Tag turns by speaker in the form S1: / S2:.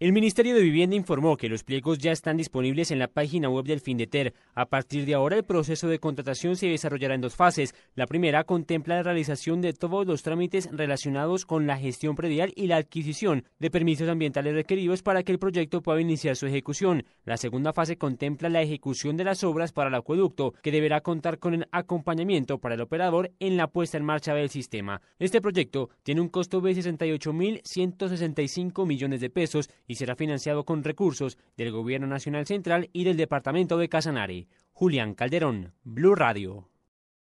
S1: El Ministerio de Vivienda informó que los pliegos ya están disponibles en la página web del FINDETER. A partir de ahora, el proceso de contratación se desarrollará en dos fases. La primera contempla la realización de todos los trámites relacionados con la gestión predial y la adquisición de permisos ambientales requeridos para que el proyecto pueda iniciar su ejecución. La segunda fase contempla la ejecución de las obras para el acueducto, que deberá contar con el acompañamiento para el operador en la puesta en marcha del sistema. Este proyecto tiene un costo de 68.165 millones de pesos y será financiado con recursos del Gobierno Nacional Central y del Departamento de Casanare. Julián Calderón, Blue Radio.